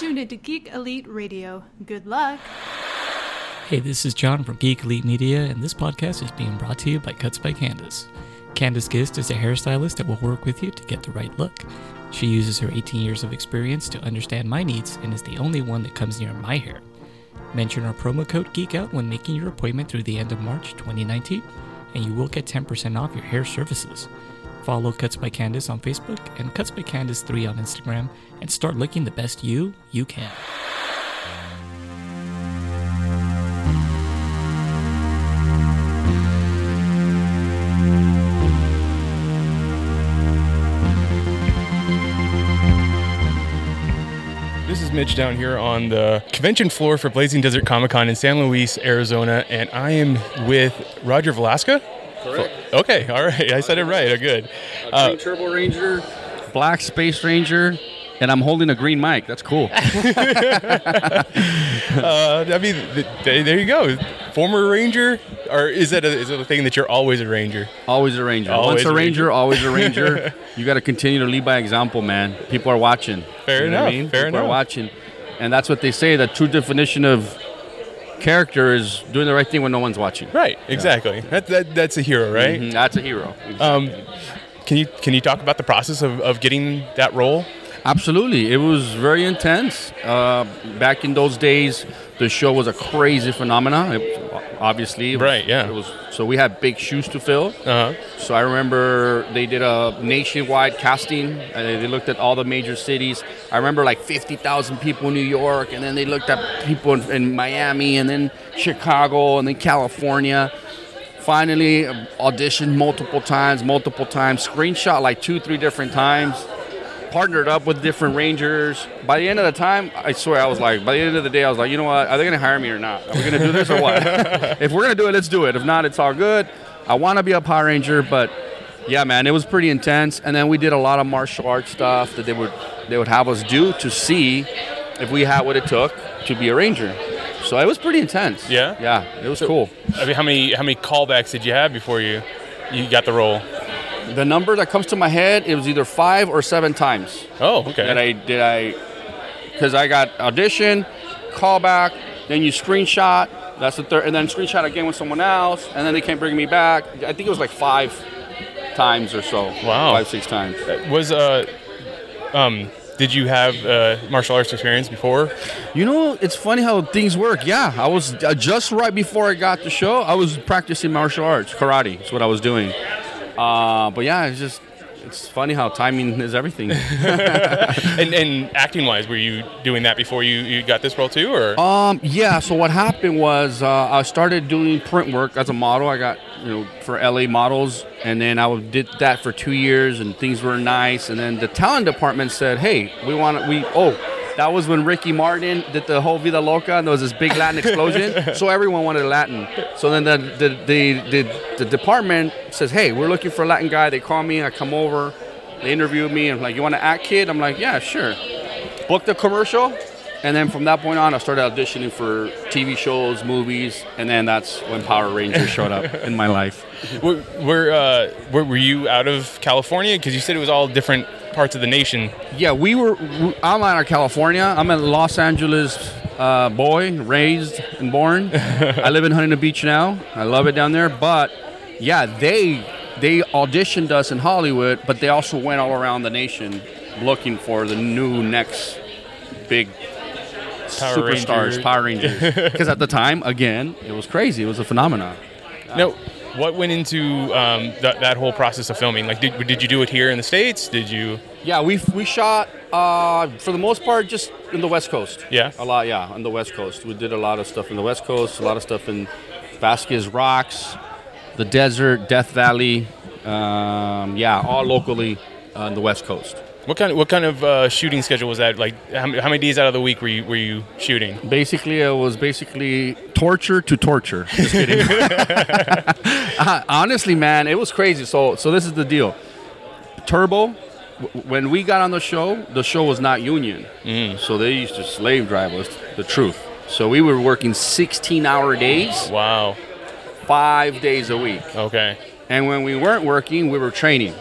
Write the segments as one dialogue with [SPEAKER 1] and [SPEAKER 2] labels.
[SPEAKER 1] tuned into Geek Elite Radio. Good luck.
[SPEAKER 2] Hey, this is John from Geek Elite Media, and this podcast is being brought to you by Cuts by Candace. Candace Gist is a hairstylist that will work with you to get the right look. She uses her 18 years of experience to understand my needs and is the only one that comes near my hair. Mention our promo code GEEKOUT when making your appointment through the end of March 2019, and you will get 10% off your hair services. Follow Cuts by Candace on Facebook and Cuts by Candace 3 on Instagram, and start looking the best you you can.
[SPEAKER 3] This is Mitch down here on the convention floor for Blazing Desert Comic Con in San Luis, Arizona, and I am with Roger Velasco.
[SPEAKER 4] Correct.
[SPEAKER 3] Okay, all right, I said it right. Oh, good. Uh,
[SPEAKER 4] Green Turbo Ranger, Black Space Ranger, and I'm holding a green mic. That's cool.
[SPEAKER 3] uh, I mean, th- th- there you go. Former Ranger, or is that a, is it a thing that you're always a Ranger?
[SPEAKER 4] always a Ranger.
[SPEAKER 3] Always
[SPEAKER 4] Once a
[SPEAKER 3] a
[SPEAKER 4] Ranger,
[SPEAKER 3] Ranger.
[SPEAKER 4] always a Ranger. you got to continue to lead by example, man. People are watching.
[SPEAKER 3] Fair
[SPEAKER 4] You know what I
[SPEAKER 3] enough,
[SPEAKER 4] mean?
[SPEAKER 3] fair
[SPEAKER 4] People are watching, and that's what they say. The true definition of character is doing the right thing when no one's watching.
[SPEAKER 3] Right, exactly. That, that that's a hero, right?
[SPEAKER 4] Mhm, That's a hero.
[SPEAKER 3] Um, can you can you talk about the process of, of getting that role?
[SPEAKER 4] Absolutely. It was very intense. Uh, back in those days, the show was a crazy phenomenon. It, obviously, it was-
[SPEAKER 3] Right, yeah.
[SPEAKER 4] It was so we had big shoes to fill.
[SPEAKER 3] Uh huh.
[SPEAKER 4] So I remember they did a nationwide casting. And they looked at all the major cities. I remember like 50,000 people in New York, and then they looked at people in, in Miami, and then Chicago, and then California. Finally, uh, auditioned multiple times, multiple times, screenshot like two, three different times partnered up with different rangers. By the end of the time, I swear I was like, by the end of the day, I was like, you know what? Are they going to hire me or not? Are we going to do this or what? if we're going to do it, let's do it. If not, it's all good. I want to be a Power Ranger, but yeah, man, it was pretty intense. And then we did a lot of martial arts stuff that they would they would have us do to see if we had what it took to be a ranger. So it was pretty intense.
[SPEAKER 3] Yeah?
[SPEAKER 4] yeah, it was cool.
[SPEAKER 3] I mean, how many how many callbacks did you have before you you got the role?
[SPEAKER 4] The number that comes to my head, it was either five or seven times.
[SPEAKER 3] Oh, okay.
[SPEAKER 4] that I did I because I got audition, callback, then you screenshot. That's the third, and then screenshot again with someone else, and then they can't bring me back. I think it was like five times or so.
[SPEAKER 3] Wow.
[SPEAKER 4] five six times.
[SPEAKER 3] was uh um did you have uh, martial arts experience before?
[SPEAKER 4] You know, it's funny how things work. Yeah, I was uh, just right before I got the show. I was practicing martial arts, karate. That's what I was doing. Uh, but yeah, it's just it's funny how timing is everything.
[SPEAKER 3] And, and acting wise, were you doing that before you, you got this role too, or?
[SPEAKER 4] Um, yeah. So what happened was uh, I started doing print work as a model. I got you know for LA models, and then I did that for two years, and things were nice. And then the talent department said, "Hey, we want to we oh." That was when Ricky Martin did the whole Vida Loca, and there was this big Latin explosion. so everyone wanted Latin. So then the the, the the the department says, "Hey, we're looking for a Latin guy." They call me. I come over. They interview me, and like, "You want to act, kid?" I'm like, "Yeah, sure." booked the commercial, and then from that point on, I started auditioning for TV shows, movies, and then that's when Power Rangers showed up in my life.
[SPEAKER 3] Were were, uh, were were you out of California? Because you said it was all different parts of the nation.
[SPEAKER 4] Yeah, we were. I'm out of California. I'm a Los Angeles uh, boy, raised and born. I live in Huntington Beach now. I love it down there. But yeah, they they auditioned us in Hollywood, but they also went all around the nation looking for the new next big
[SPEAKER 3] Power
[SPEAKER 4] superstars,
[SPEAKER 3] Ranger.
[SPEAKER 4] Power Rangers. Because at the time, again, it was crazy. It was a phenomenon.
[SPEAKER 3] No, what went into um, that that whole process of filming? Like, did, did you do it here in the states? Did you?
[SPEAKER 4] Yeah, we we shot uh, for the most part just in the West Coast.
[SPEAKER 3] Yeah.
[SPEAKER 4] a lot. Yeah, on the West Coast, we did a lot of stuff in the West Coast. A lot of stuff in Vasquez Rocks, the desert, Death Valley. Um, yeah, all locally on the West Coast.
[SPEAKER 3] What kind of what kind of uh, shooting schedule was that? Like, how, many- how many days out of the week were you were you shooting?
[SPEAKER 4] Basically, it was basically torture to torture. Just kidding. Uh, honestly, man, it was crazy. So, so this is the deal. Turbo, w- when we got on the show, the show was not union, so they used to slave drive us. The truth. So we were working 16-hour days,
[SPEAKER 3] Wow.
[SPEAKER 4] five days a week.
[SPEAKER 3] Okay.
[SPEAKER 4] And when we weren't working, we were training.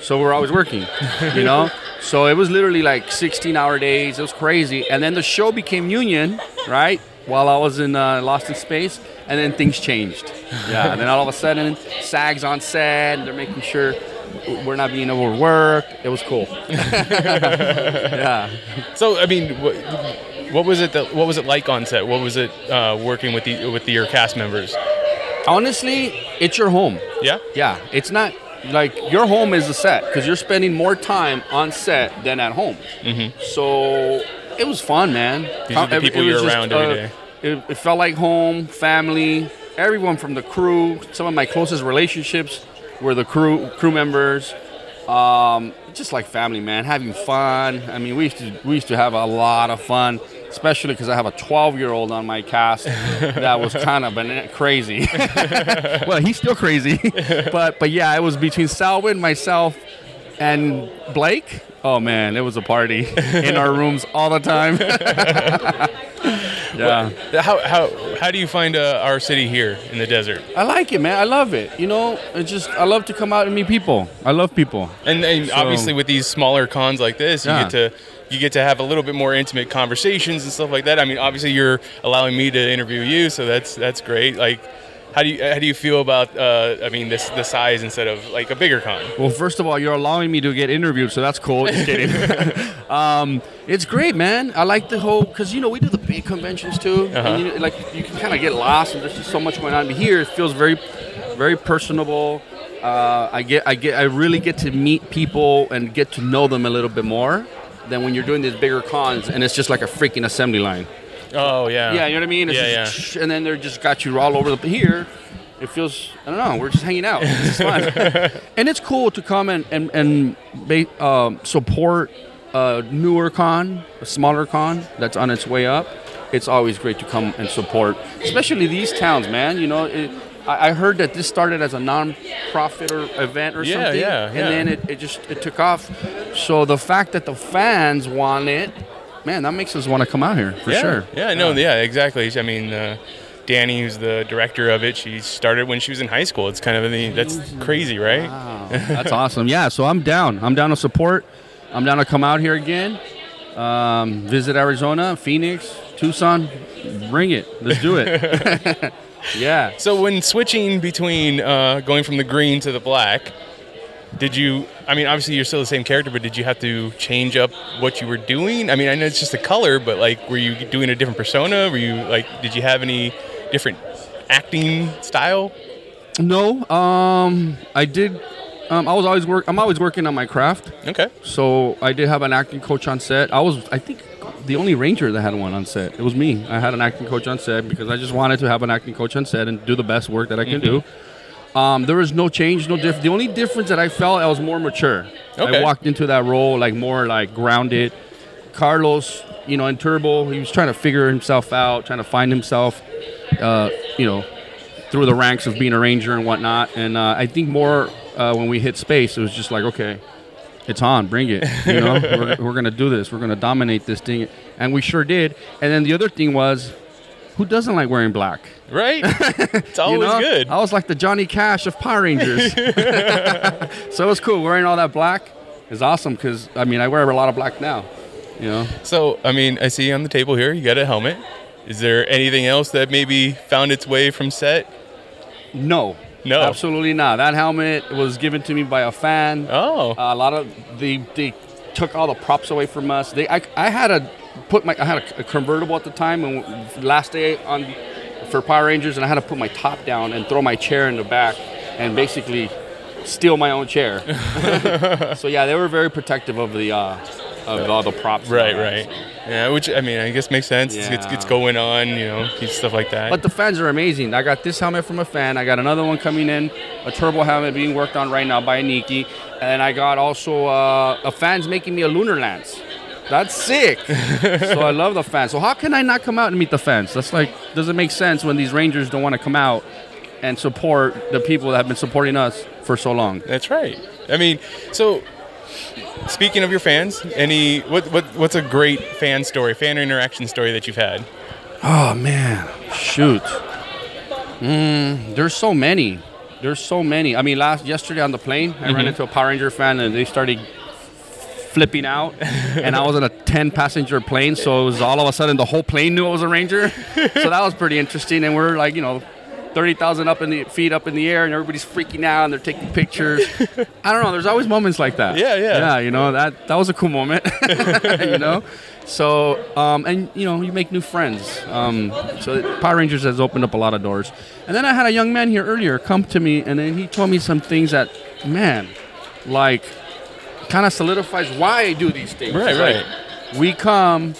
[SPEAKER 4] So we're always working, you know? So it was literally like 16 hour days. It was crazy. And then the show became union, right? While I was in uh, Lost in Space, and then things changed. Yeah, and then all of a sudden, SAG's on set, they're making sure we're not being overworked. It was cool. yeah.
[SPEAKER 3] So I mean, what, what was it that what was it like on set? What was it uh, working with the with the, your cast members?
[SPEAKER 4] Honestly, it's your home.
[SPEAKER 3] Yeah.
[SPEAKER 4] Yeah, it's not like your home is the set because you're spending more time on set than at home. Mm-hmm. So it was fun, man.
[SPEAKER 3] These are the people you're
[SPEAKER 4] just,
[SPEAKER 3] around every
[SPEAKER 4] uh,
[SPEAKER 3] day.
[SPEAKER 4] It, it felt like home, family, everyone from the crew. Some of my closest relationships were the crew crew members. Um, just like family, man, having fun. I mean, we used to we used to have a lot of fun, especially because I have a 12 year old on my cast that was kind of bana- crazy. well, he's still crazy, but but yeah, it was between Selwyn, myself, and Blake. Oh man, it was a party in our rooms all the time. Yeah.
[SPEAKER 3] How how how do you find uh, our city here in the desert?
[SPEAKER 4] I like it, man. I love it. You know, it's just I love to come out and meet people. I love people.
[SPEAKER 3] And, and
[SPEAKER 4] So-
[SPEAKER 3] obviously with these smaller cons like this, you
[SPEAKER 4] Yeah.
[SPEAKER 3] get to you get to have a little bit more intimate conversations and stuff like that. I mean, obviously you're allowing me to interview you, so that's that's great. Like, how do you how do you feel about uh, I mean this the size instead of like a bigger con?
[SPEAKER 4] Well, first of all, you're allowing me to get interviewed, so that's cool. Just kidding. um, it's great, man. I like the whole because you know we do the big conventions too, and you, like you can kind of get lost, and there's just so much going on. But here, it feels very, very personable. Uh, I get, I get, I really get to meet people and get to know them a little bit more than when you're doing these bigger cons, and it's just like a freaking assembly line.
[SPEAKER 3] Oh yeah.
[SPEAKER 4] Yeah, you know what I mean? It's
[SPEAKER 3] Yeah,
[SPEAKER 4] just, And then they're just got you all over the here. It feels I don't know. We're just hanging out. It's fun, and it's cool to come and and and ba- um, support a newer con, a smaller con that's on its way up. It's always great to come and support, especially these towns, man. You know, it, I, heard that this started as a non-profit or event or
[SPEAKER 3] Yeah,
[SPEAKER 4] something,
[SPEAKER 3] yeah,
[SPEAKER 4] and then it, it just it took off. So the fact that the fans want it, man, that makes us want to come out here for
[SPEAKER 3] yeah.
[SPEAKER 4] sure.
[SPEAKER 3] Yeah, no, yeah, exactly. I mean, uh, Danny, who's the director of it, she started when she was in high school. It's kind of the that's crazy, right?
[SPEAKER 4] Wow, that's awesome. Yeah, so I'm down. I'm down to support. I'm down to come out here again. Um, visit Arizona, Phoenix, Tucson. Bring it. Let's do it. yeah.
[SPEAKER 3] So when switching between uh, going from the green to the black, did you? I mean, obviously you're still the same character, but did you have to change up what you were doing? I mean, I know it's just the color, but like, were you doing a different persona? Were you like, did you have any different acting style?
[SPEAKER 4] No. Um, I did. Um, I was always work. I'm always working on my craft.
[SPEAKER 3] Okay.
[SPEAKER 4] So I did have an acting coach on set. I was, I think, the only ranger that had one on set. It was me. I had an acting coach on set because I just wanted to have an acting coach on set and do the best work that I can do. Um, there was no change, no difference. The only difference that I felt I was more mature.
[SPEAKER 3] Okay.
[SPEAKER 4] I walked into that role like more like grounded. Carlos, you know, in Turbo, he was trying to figure himself out, trying to find himself, uh, you know, through the ranks of being a ranger and whatnot. And uh, I think more uh, when we hit space, it was just like, okay, it's on, bring it. You know, we're, we're gonna do this. We're gonna dominate this thing, and we sure did. And then the other thing was, who doesn't like wearing black?
[SPEAKER 3] Right. It's
[SPEAKER 4] You
[SPEAKER 3] always
[SPEAKER 4] know?
[SPEAKER 3] good.
[SPEAKER 4] I was like the Johnny Cash of Power Rangers. so it was cool wearing all that black. is awesome because I mean I wear a lot of black now. You know,
[SPEAKER 3] So, I mean, I see on the table here you got a helmet. Is there anything else that maybe found its way from set?
[SPEAKER 4] no,
[SPEAKER 3] No.
[SPEAKER 4] absolutely not. That helmet was given to me by a fan.
[SPEAKER 3] Oh.
[SPEAKER 4] a lot of they they took all the props away from us. They I, I had to put my I had a, a convertible at the time and last day on for Power Rangers and I had to put my top down and throw my chair in the back and basically steal my own chair. so yeah, they were very protective of the uh, of all the props.
[SPEAKER 3] right, right. Yeah, which I mean, I guess makes sense. It's, it's, it's going on, you know, stuff like that.
[SPEAKER 4] But the fans are amazing. I got this helmet from a fan. I got another one coming in, a turbo helmet being worked on right now by Nikki. And I got also uh, a fan's making me a lunar lance. That's sick. so I love the fans. So how can I not come out and meet the fans? That's like doesn't make sense when these Rangers don't want to come out and support the people that have been supporting us for so long.
[SPEAKER 3] That's right. I mean, so speaking of your fans, any what what what's a great fan story, fan interaction story that you've had?
[SPEAKER 4] Oh man, shoot. Mm, there's so many. There's so many. I mean, last yesterday on the plane, I ran into a Power Ranger fan, and they started flipping out, and I was on a 10 passenger plane, so it was all of a sudden the whole plane knew I was a ranger. so that was pretty interesting, and we're like, you know. 30,000 up in the feet up in the air and everybody's freaking out and they're taking pictures. I don't know, there's always moments like that.
[SPEAKER 3] Yeah, yeah.
[SPEAKER 4] Yeah, you know, that that was a cool moment. you know. So, um, and you know, you make new friends. Um, so Power Rangers has opened up a lot of doors. And then I had a young man here earlier come to me and then he told me some things that man, like kind of solidifies why I do these things.
[SPEAKER 3] Right, right.
[SPEAKER 4] like, we come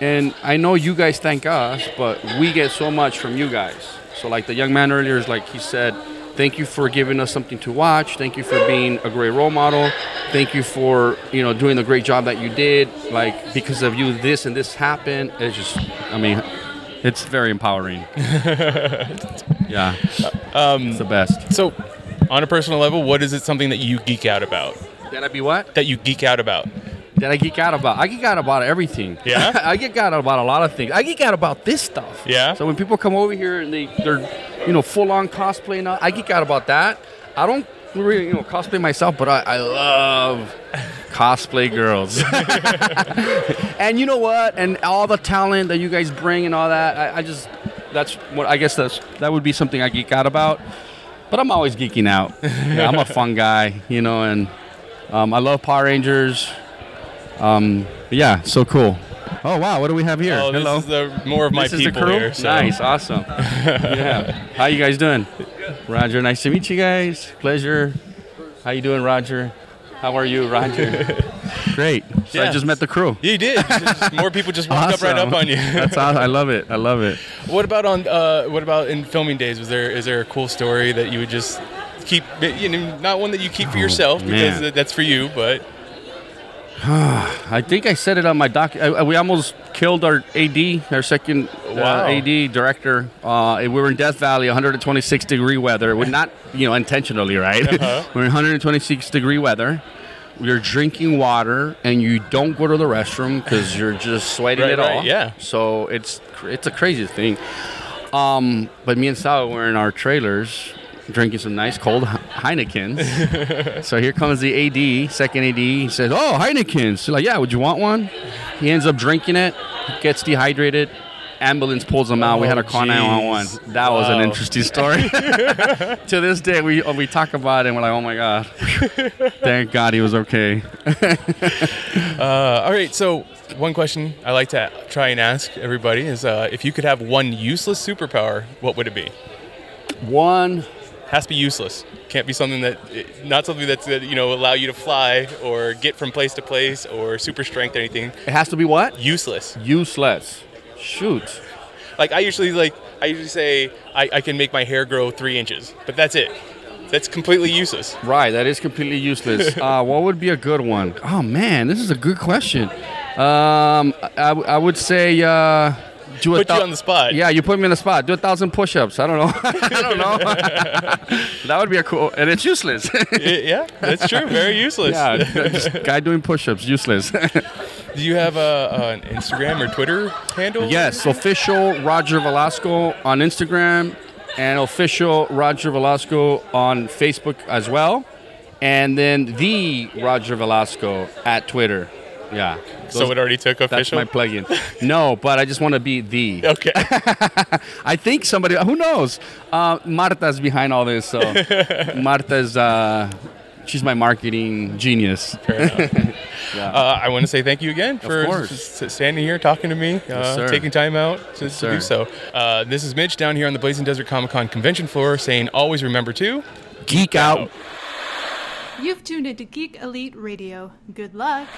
[SPEAKER 4] and I know you guys thank us, but we get so much from you guys. So like the young man earlier is like he said, thank you for giving us something to watch. Thank you for being a great role model. Thank you for you know doing the great job that you did. Like because of you, this and this happened. It's just, I mean, it's very empowering. yeah, um, it's the best.
[SPEAKER 3] So, on a personal level, what is it something that you geek out about?
[SPEAKER 4] Did I be what?
[SPEAKER 3] That you geek out about?
[SPEAKER 4] That I geek out about. I geek out about everything.
[SPEAKER 3] Yeah?
[SPEAKER 4] I geek out about a lot of things. I geek out about this stuff.
[SPEAKER 3] Yeah?
[SPEAKER 4] So when people come over here and they they're you know full on cosplay now, I geek out about that. I don't really you know cosplay myself, but I, I love cosplay girls. and you know what? And all the talent that you guys bring and all that, I, I just that's what I guess that's that would be something I geek out about. But I'm always geeking out. Yeah, I'm a fun guy, you know, and um, I love Power Rangers. Um, yeah, so cool. Oh wow, what do we have here?
[SPEAKER 3] Oh,
[SPEAKER 4] Hello.
[SPEAKER 3] this is the more of my
[SPEAKER 4] This
[SPEAKER 3] people
[SPEAKER 4] crew?
[SPEAKER 3] here. So.
[SPEAKER 4] Nice, awesome. yeah. How you guys doing? Roger, nice to meet you guys. Pleasure. How you doing, Roger? How are you, Roger? Great. So I just met the crew.
[SPEAKER 3] You did. Just- more people just walked up right up on you.
[SPEAKER 4] That's awesome. I love it. I love it.
[SPEAKER 3] What about on? Uh, what about in filming days? Was there is there a cool story that you would just keep? You know, not one that you keep for yourself because
[SPEAKER 4] Oh, man.
[SPEAKER 3] that's for you, but
[SPEAKER 4] I think I said it on my doc. I, I- we almost killed our AD, our second
[SPEAKER 3] Wow.
[SPEAKER 4] uh, AD director. Uh, we were in Death Valley, 126 degree weather. We're not, you know, intentionally, right?
[SPEAKER 3] Uh-huh.
[SPEAKER 4] we're in 126 degree weather. You're drinking water, and you don't go to the restroom because you're just sweating
[SPEAKER 3] Right,
[SPEAKER 4] it
[SPEAKER 3] right,
[SPEAKER 4] all.
[SPEAKER 3] yeah.
[SPEAKER 4] So it's it's a crazy thing. Um, but me and Sal were in our trailers drinking some nice cold He- Heinekens. so here comes the AD, second AD. He says, "Oh, Heinekens." So like, "Yeah, would you want one?" He ends up drinking it, gets dehydrated. Ambulance pulls him out. we had
[SPEAKER 3] Oh,
[SPEAKER 4] a call 911.
[SPEAKER 3] jeez.
[SPEAKER 4] That was an interesting story. to this day, we we talk about it and we're like, "Oh my god, thank God he was okay."
[SPEAKER 3] Uh, all right, so one question I like to try and ask everybody is uh, if you could have one useless superpower, what would it be?
[SPEAKER 4] One
[SPEAKER 3] Has to be useless. Can't be something that, not something that's that, you know allow you to fly or get from place to place or super strength or anything.
[SPEAKER 4] It has to be what?
[SPEAKER 3] Useless.
[SPEAKER 4] Useless. Shoot.
[SPEAKER 3] Like I usually like I usually say I, I can make my hair grow three inches, but that's it. That's completely useless.
[SPEAKER 4] Right, that is completely useless. uh, what would be a good one? Oh man, this is a good question. Um, I, I would say uh, do a
[SPEAKER 3] Put you on the spot.
[SPEAKER 4] Yeah, you put me on the spot. Do a thousand push-ups. I don't know. I don't know. that would be a cool, and it's useless.
[SPEAKER 3] Yeah, that's true. Very useless.
[SPEAKER 4] yeah, just guy doing push-ups, useless.
[SPEAKER 3] Do you have a, an Instagram or Twitter handle?
[SPEAKER 4] yes, official Roger Velasco on Instagram, and official Roger Velasco on Facebook as well, and then the Roger Velasco at Twitter. Yeah.
[SPEAKER 3] So it already took official.
[SPEAKER 4] That's
[SPEAKER 3] official.
[SPEAKER 4] my plugin. No, but I just want to be the.
[SPEAKER 3] okay.
[SPEAKER 4] I think somebody, who knows? Uh, Marta's behind all this. So Marta's, uh, she's my marketing genius.
[SPEAKER 3] Fair enough. uh, I want to say thank you again for
[SPEAKER 4] course.
[SPEAKER 3] s- s- standing here talking to me, uh,
[SPEAKER 4] sir.
[SPEAKER 3] taking time out to, to do so. Uh, this is Mitch down here on the Blazing Desert Comic Con convention floor saying always remember to
[SPEAKER 4] Geek out.
[SPEAKER 1] You've tuned into Geek Elite Radio. Good luck.